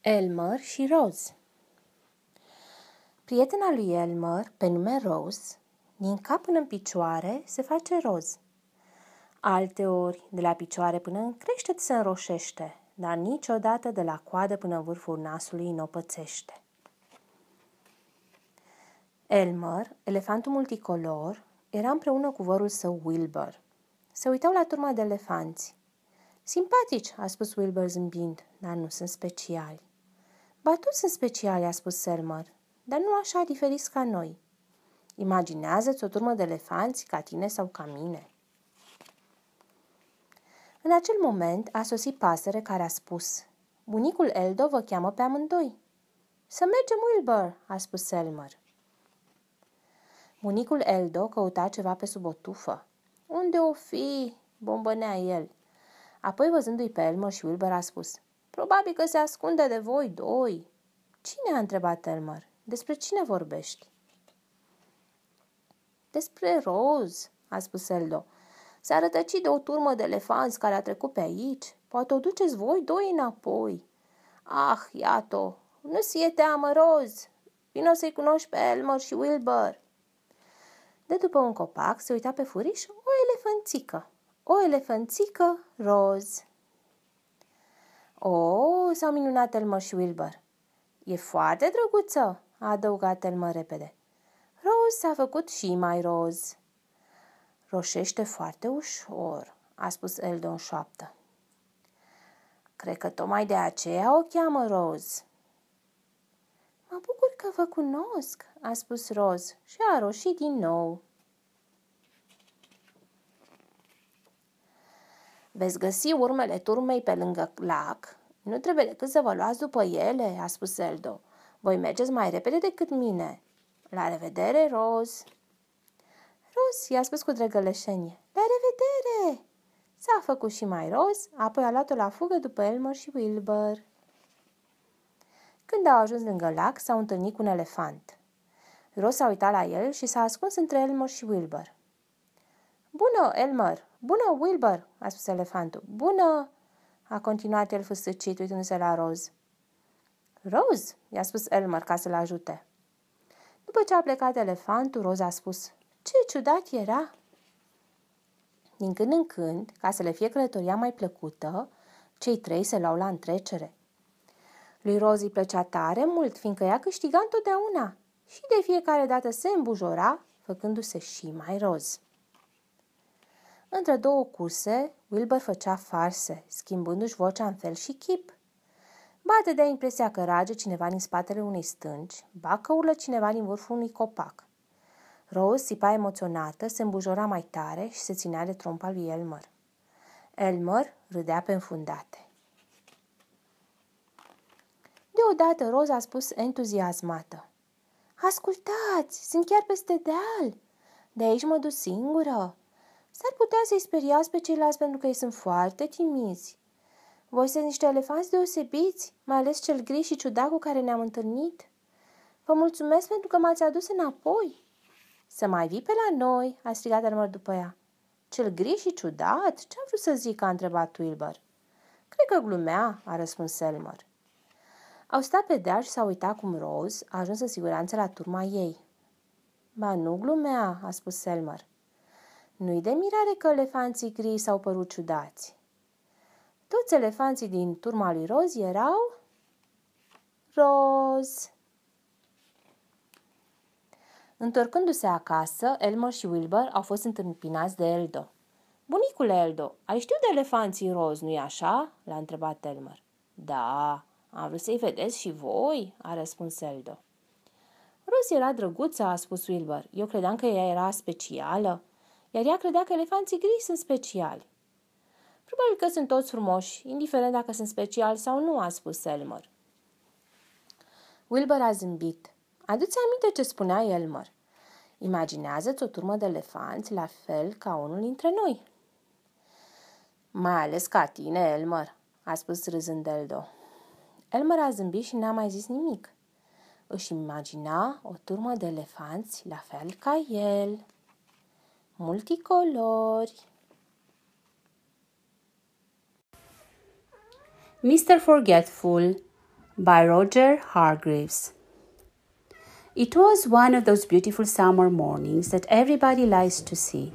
Elmer și Rose Prietena lui Elmer, pe nume Rose, din cap până în picioare se face roz. Alteori, de la picioare până în creștet se înroșește, dar niciodată de la coadă până în vârful nasului nu o pățește. Elmer, elefantul multicolor, era împreună cu vărul său Wilbur. Se uitau la turma de elefanți. Simpatici, a spus Wilbur zâmbind, dar nu sunt speciali. Ba tu sunt speciali, a spus Selmer, dar nu așa diferiți ca noi. Imaginează-ți o turmă de elefanți ca tine sau ca mine. În acel moment a sosit pasăre care a spus Bunicul Eldo vă cheamă pe amândoi. Să mergem, Wilbur, a spus Selmer. Bunicul Eldo căuta ceva pe sub o tufă. Unde o fi? bombănea el. Apoi, văzându-i pe Elmer și Wilbur, a spus Probabil că se ascunde de voi doi. Cine a întrebat Elmer? Despre cine vorbești? Despre Rose, a spus Eldo. S-a rătăcit de o turmă de elefanți care a trecut pe aici. Poate o duceți voi doi înapoi. Ah, iată, nu ți-e teamă, Rose. Vino să-i cunoști pe Elmer și Wilbur. De după un copac se uita pe furiș o elefanțică. O elefanțică roz. O, oh, s-au minunat Elmer și Wilbur. E foarte drăguță, a adăugat Elmer repede. Roz s-a făcut și mai roz. Roșește foarte ușor, a spus Eldo în șoaptă. Cred că tocmai de aceea o cheamă Roz. Mă bucur că vă cunosc, a spus Roz și a roșit din nou. Veți găsi urmele turmei pe lângă lac. Nu trebuie decât să vă luați după ele, a spus Eldo. Voi mergeți mai repede decât mine. La revedere, Roz! Roz, i-a spus cu drăgălășenie. La revedere! S-a făcut și mai roz, apoi a luat-o la fugă după Elmer și Wilbur. Când au ajuns lângă lac, s-au întâlnit cu un elefant. Roz s-a uitat la el și s-a ascuns între Elmer și Wilbur. Bună, Elmer! Bună, Wilbur!" a spus elefantul. Bună!" a continuat el fâsâcit, uitându-se la Rose. Rose, i-a spus Elmer ca să-l ajute. După ce a plecat elefantul, Rose a spus, ce ciudat era! Din când în când, ca să le fie călătoria mai plăcută, cei trei se luau la întrecere. Lui Rose îi plăcea tare mult, fiindcă ea câștiga întotdeauna și de fiecare dată se îmbujora, făcându-se și mai roz. Între două curse, Wilbur făcea farse, schimbându-și vocea în fel și chip. Bate de impresia că rage cineva din spatele unei stânci, ba că urlă cineva din vârful unui copac. Rose sipa emoționată, se îmbujora mai tare și se ținea de trompa lui Elmer. Elmer râdea pe înfundate. Deodată Roza a spus entuziasmată. Ascultați, sunt chiar peste deal. De aici mă duc singură. S-ar putea să-i speriați pe ceilalți pentru că ei sunt foarte timizi. Voi sunteți niște elefanți deosebiți, mai ales cel gri și ciudat cu care ne-am întâlnit. Vă mulțumesc pentru că m-ați adus înapoi. Să mai vii pe la noi, a strigat Elmer după ea. Cel gri și ciudat? Ce-a vrut să zic? a întrebat Wilbur. Cred că glumea, a răspuns Elmer. Au stat pe deal și s-au uitat cum Rose a ajuns în siguranță la turma ei. Ba, nu glumea, a spus Selmer. Nu-i de mirare că elefanții gri s-au părut ciudați. Toți elefanții din turma lui Roz erau roz. Întorcându-se acasă, Elmer și Wilbur au fost întâmpinați de Eldo. Bunicule Eldo, ai știut de elefanții roz, nu-i așa?" l-a întrebat Elmer. Da, am vrut să-i vedeți și voi?" a răspuns Eldo. Roz era drăguță, a spus Wilbur. Eu credeam că ea era specială iar ea credea că elefanții gri sunt speciali. Probabil că sunt toți frumoși, indiferent dacă sunt speciali sau nu, a spus Elmer. Wilbur a zâmbit. Adu-ți aminte ce spunea Elmer. Imaginează-ți o turmă de elefanți la fel ca unul dintre noi. Mai ales ca tine, Elmer, a spus râzând Eldo. Elmer a zâmbit și n-a mai zis nimic. Își imagina o turmă de elefanți la fel ca el multicolori. Mr. Forgetful by Roger Hargreaves. It was one of those beautiful summer mornings that everybody likes to see.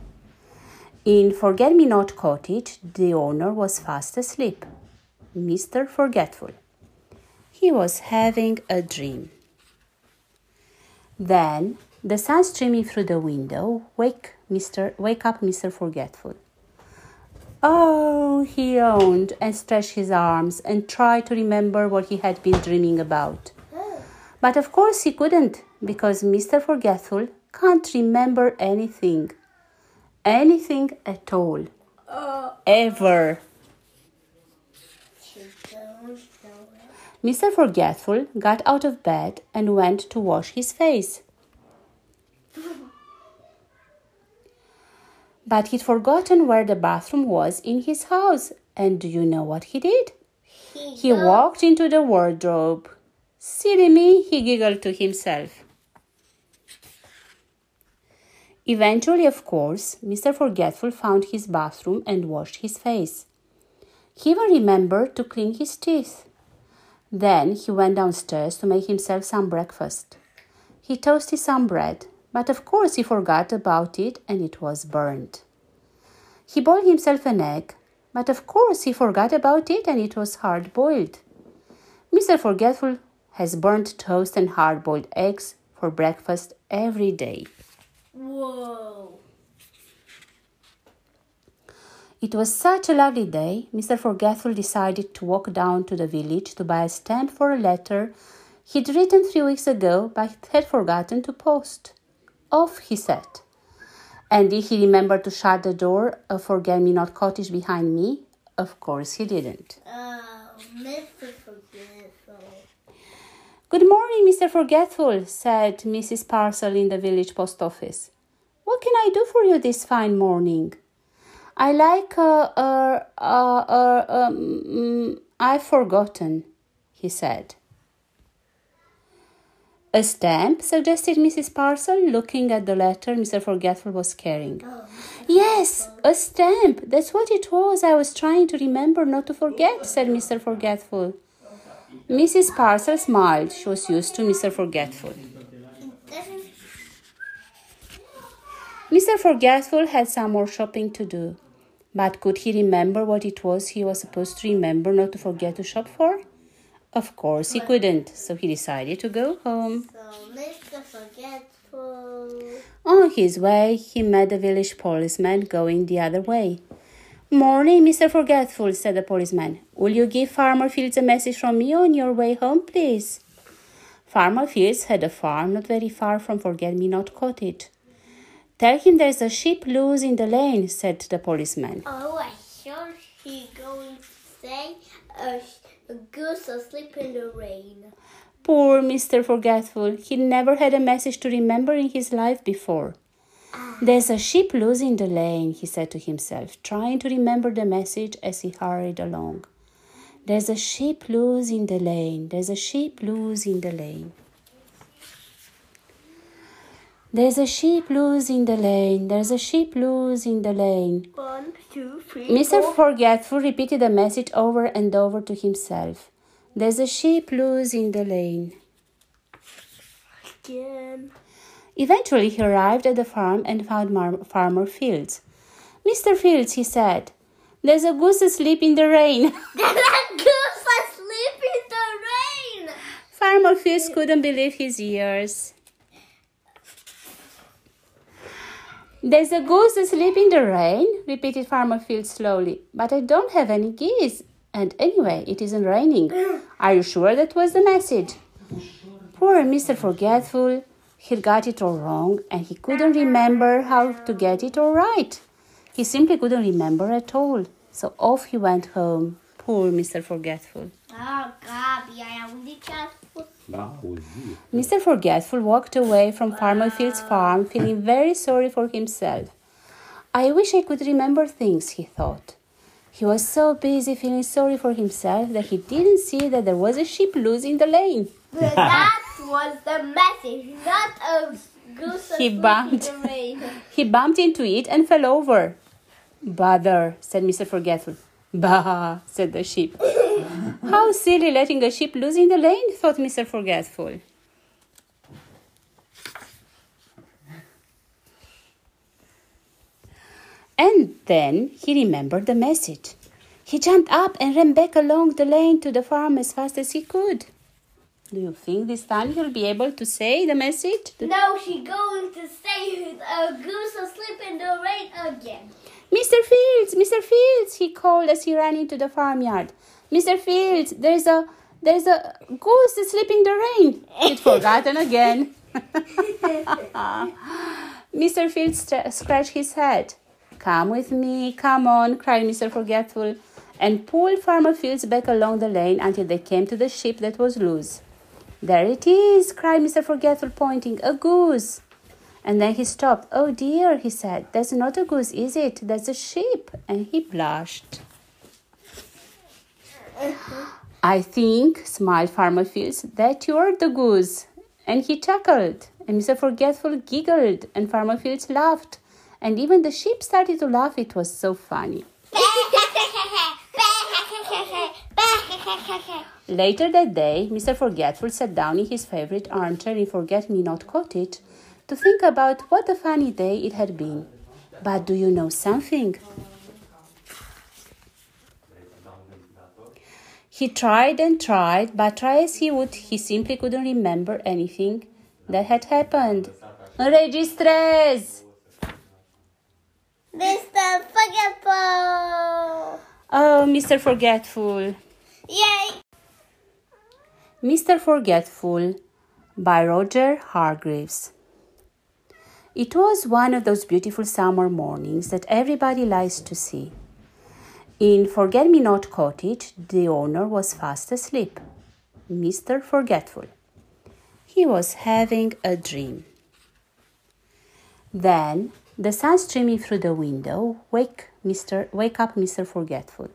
In Forget Me Not Cottage, the owner was fast asleep, Mr. Forgetful. He was having a dream. Then the sun streaming through the window wake Mr. wake up Mr. Forgetful. Oh, he yawned and stretched his arms and tried to remember what he had been dreaming about. But of course he couldn't because Mr. Forgetful can't remember anything. Anything at all. Ever. Mr. Forgetful got out of bed and went to wash his face. But he'd forgotten where the bathroom was in his house. And do you know what he did? He walked into the wardrobe. Silly me, he giggled to himself. Eventually, of course, Mr. Forgetful found his bathroom and washed his face. He even remembered to clean his teeth. Then he went downstairs to make himself some breakfast. He toasted some bread, but of course he forgot about it and it was burned. He boiled himself an egg, but of course he forgot about it and it was hard boiled. Mr. Forgetful has burnt toast and hard boiled eggs for breakfast every day. Whoa. It was such a lovely day, Mr. Forgetful decided to walk down to the village to buy a stamp for a letter he'd written three weeks ago but had forgotten to post. Off he set. And did he remember to shut the door of Forget Me Not Cottage behind me? Of course he didn't. Oh, Mr. Forgetful. Good morning, Mr. Forgetful, said Mrs. Parcel in the village post office. What can I do for you this fine morning? I like, uh, uh, uh, uh um, mm, I've forgotten, he said. A stamp, suggested Mrs. Parcel, looking at the letter Mr. Forgetful was carrying. Oh, Yes, a stamp. That's what it was. I was trying to remember not to forget, said Mr. Forgetful. Mrs. Parcel smiled. She was used to Mr. Forgetful. Mr. Forgetful had some more shopping to do. But could he remember what it was he was supposed to remember not to forget to shop for? Of course he couldn't, so he decided to go home. so Mr. On his way, he met the village policeman going the other way. Morning, Mr. Forgetful, said the policeman. Will you give Farmer Fields a message from me on your way home, please? Farmer Fields had a farm not very far from Forget Me Not Cottage. Tell him there's a sheep loose in the lane, said the policeman. Oh, I sure he going to say a, a goose asleep in the rain. Poor Mr. Forgetful, he never had a message to remember in his life before. Ah. There's a sheep loose in the lane, he said to himself, trying to remember the message as he hurried along. There's a sheep loose in the lane, there's a sheep loose in the lane. There's a sheep loose in the lane, there's a sheep loose in the lane. One, two, three, Mr. four. Forgetful repeated the message over and over to himself. There's a sheep loose in the lane. Again. Eventually, he arrived at the farm and found Farmer Fields. Mr. Fields, he said, there's a goose asleep in the rain. that goose asleep in the rain. Farmer Fields couldn't believe his ears. There's a goose asleep in the rain, repeated Farmer Field slowly. But I don't have any geese. And anyway, it isn't raining. Are you sure that was the message? Poor Mr. Forgetful. He got it all wrong and he couldn't remember how to get it all right. He simply couldn't remember at all. So off he went home. Poor Mr. Forgetful. Oh, Gabi, ai auzit ce a spus. Da, auzi. Mr. Forgetful walked away from Farmer Field's farm, feeling very sorry for himself. I wish I could remember things, he thought. He was so busy feeling sorry for himself that he didn't see that there was a sheep loose in the lane. that was the message, not a goose He bumped. in the rain. He bumped into it and fell over. Bother, said Mr. Forgetful. Bah, said the sheep. How silly letting a sheep loose in the lane, thought Mr. Forgetful. And then he remembered the message. He jumped up and ran back along the lane to the farm as fast as he could. Do you think this time he'll be able to say the message? No, she's going to say a goose asleep in the rain again. Mr. Fields, Mr. Fields, he called as he ran into the farmyard. Mr. Fields, there's a there's a goose asleep in the rain. He'd forgotten again. Mr. Fields scratched his head. Come with me, come on, cried Mr. Forgetful, and pulled Farmer Fields back along the lane until they came to the sheep that was loose. There it is, cried Mr. Forgetful, pointing, a goose. And then he stopped. Oh dear, he said, that's not a goose, is it? That's a sheep. And he blushed. I think, smiled Farmer Fields, that you're the goose. And he chuckled, and Mr. Forgetful giggled, and Farmer Fields laughed, and even the sheep started to laugh. It was so funny. Later that day, Mr. Forgetful sat down in his favorite armchair in Forget Me Not Cottage to think about what a funny day it had been. But do you know something? He tried and tried, but try as he would, he simply couldn't remember anything that had happened. Registres! Mr. Forgetful! Oh, Mr. Forgetful. Yay! Mr. Forgetful by Roger Hargreaves. It was one of those beautiful summer mornings that everybody likes to see. In Forget Me Not Cottage, the owner was fast asleep. Mr. Forgetful. He was having a dream. Then the sun streaming through the window wake Mr. wake up Mr. Forgetful.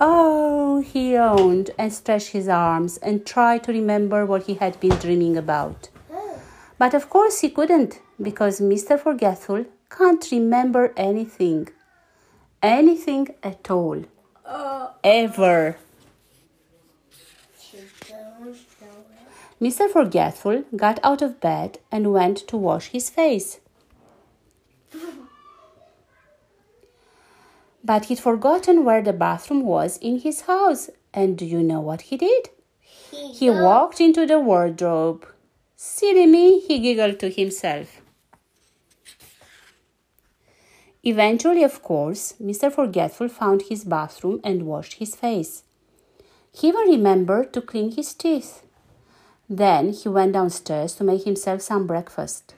Oh, he yawned and stretched his arms and tried to remember what he had been dreaming about. Oh. But of course he couldn't because Mr. Forgetful can't remember anything. Anything at all. Uh, Ever. Mr. Forgetful got out of bed and went to wash his face. But he'd forgotten where the bathroom was in his house. And do you know what he did? He walked into the wardrobe. Silly me, he giggled to himself. Eventually, of course, Mr. Forgetful found his bathroom and washed his face. He even remembered to clean his teeth. Then he went downstairs to make himself some breakfast.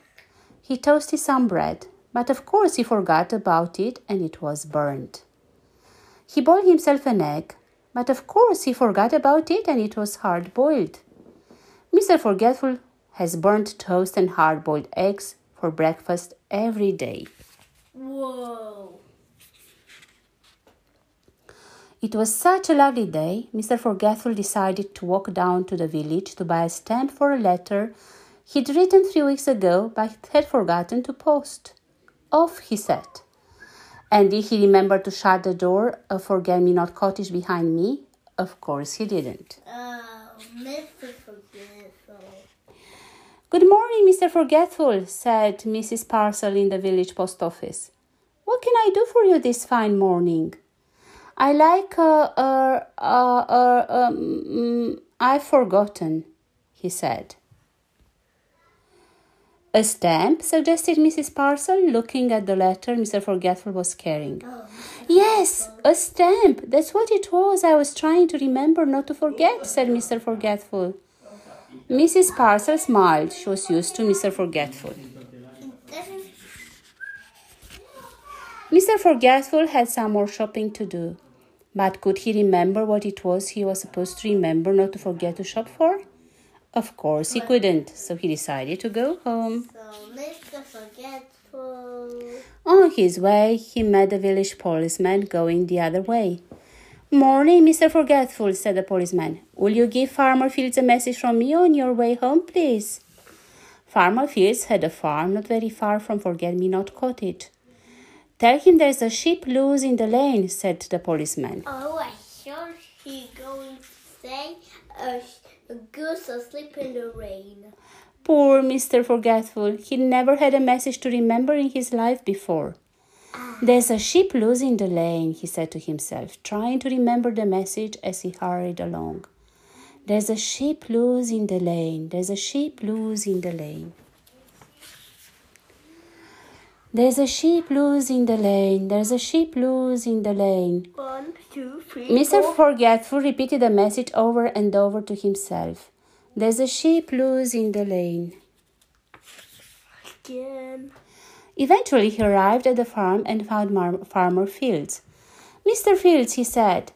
He toasted some bread, but of course he forgot about it and it was burned. He boiled himself an egg, but of course he forgot about it and it was hard boiled. Mr. Forgetful has burnt toast and hard boiled eggs for breakfast every day. Whoa. It was such a lovely day, Mr. Forgetful decided to walk down to the village to buy a stamp for a letter he'd written three weeks ago but had forgotten to post. Off he set. And did he remember to shut the door of Forget Me Not Cottage behind me? Of course he didn't. Oh, Mr. Forgetful. Good morning, Mr. Forgetful, said Mrs. Parcel in the village post office. What can I do for you this fine morning? I like uh, uh, uh, uh um, mm, I've forgotten, he said. A stamp, suggested Mrs. Parcel, looking at the letter Mr. Forgetful was carrying. Yes, a stamp. That's what it was. I was trying to remember not to forget, said Mr. Forgetful. Mrs. Parcel smiled. She was used to Mr. Forgetful. Mr. Forgetful had some more shopping to do. But could he remember what it was he was supposed to remember not to forget to shop for? Of course he couldn't, so he decided to go home. So, Mr. Forgetful. On his way, he met the village policeman going the other way. Morning, Mr. Forgetful, said the policeman. Will you give Farmer Fields a message from me on your way home, please? Farmer Fields had a farm not very far from Forget Me Not Cottage. Tell him there's a sheep loose in the lane, said the policeman. Oh, I sure he going to say? A, a goose asleep in the rain. Poor Mr. Forgetful, he never had a message to remember in his life before. Ah. There's a sheep loose in the lane, he said to himself, trying to remember the message as he hurried along. There's a sheep loose in the lane, there's a sheep loose in the lane. There's a sheep loose in the lane, there's a sheep loose in the lane. One, two, three, Mr. four. Forgetful repeated the message over and over to himself. There's a sheep loose in the lane. Again. Eventually, he arrived at the farm and found Mar- Farmer Fields. Mr. Fields, he said,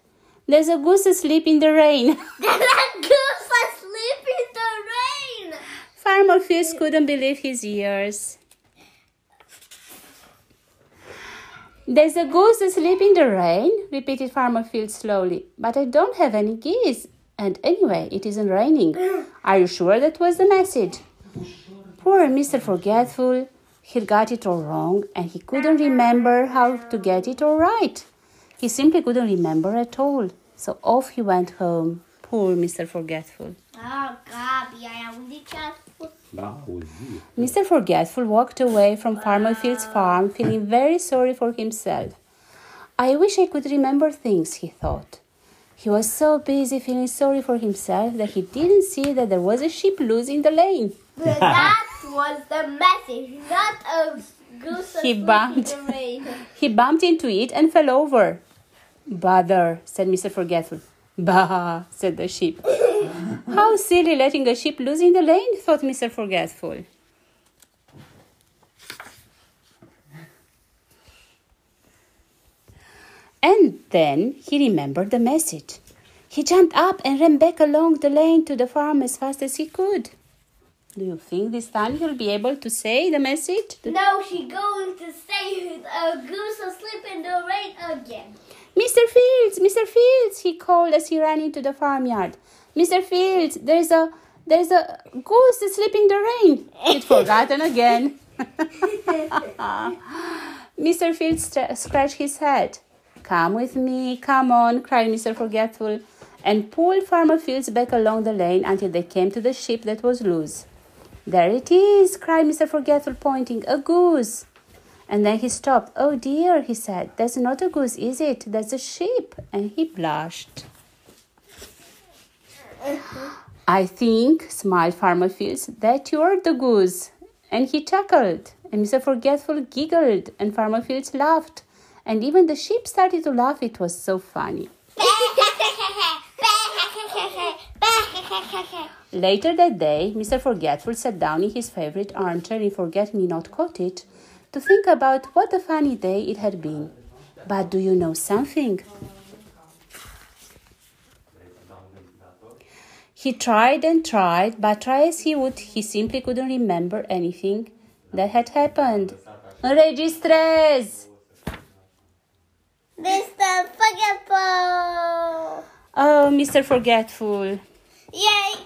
there's a goose asleep in the rain. There's a goose asleep in the rain. Farmer Fields couldn't believe his ears. There's a goose asleep in the rain, repeated Farmer Field slowly. But I don't have any geese. And anyway, it isn't raining. Are you sure that was the message? Poor Mr. Forgetful. He got it all wrong and he couldn't remember how to get it all right. He simply couldn't remember at all. So off he went home. Poor Mr. Forgetful. Ah, Gabi, ai auzit ce a spus? Da, auzi. Mr. Forgetful walked away from Farmer Field's farm feeling very sorry for himself. I wish I could remember things, he thought. He was so busy feeling sorry for himself that he didn't see that there was a sheep loose in the lane. But that was the message, not a goose He bumped. in the rain. He bumped into it and fell over. Bother, said Mr. Forgetful. Bah, said the sheep. How silly letting a sheep loose in the lane, thought Mr. Forgetful. And then he remembered the message. He jumped up and ran back along the lane to the farm as fast as he could. Do you think this time he'll be able to say the message? No, she going to say a goose asleep in the rain again. Mr. Fields, Mr. Fields, he called as he ran into the farmyard. Mr. Fields, there's a there's a goose asleep in the rain. He'd forgotten again. Mr. Fields scratched his head. Come with me, come on, cried Mr. Forgetful, and pulled Farmer Fields back along the lane until they came to the sheep that was loose. There it is, cried Mr. Forgetful, pointing, a goose. And then he stopped. Oh dear, he said, that's not a goose, is it? That's a sheep. And he blushed. I think, smiled Farmer Fields, that you're the goose. And he chuckled. And Mr. Forgetful giggled. And Farmer Fields laughed. And even the sheep started to laugh. It was so funny. Later that day, Mr. Forgetful sat down in his favorite armchair in Forget Me Not Cottage to think about what a funny day it had been. But do you know something? He tried and tried, but try as he would, he simply couldn't remember anything that had happened. Registres! Mr. Forgetful! Oh, Mr. Forgetful. Yay!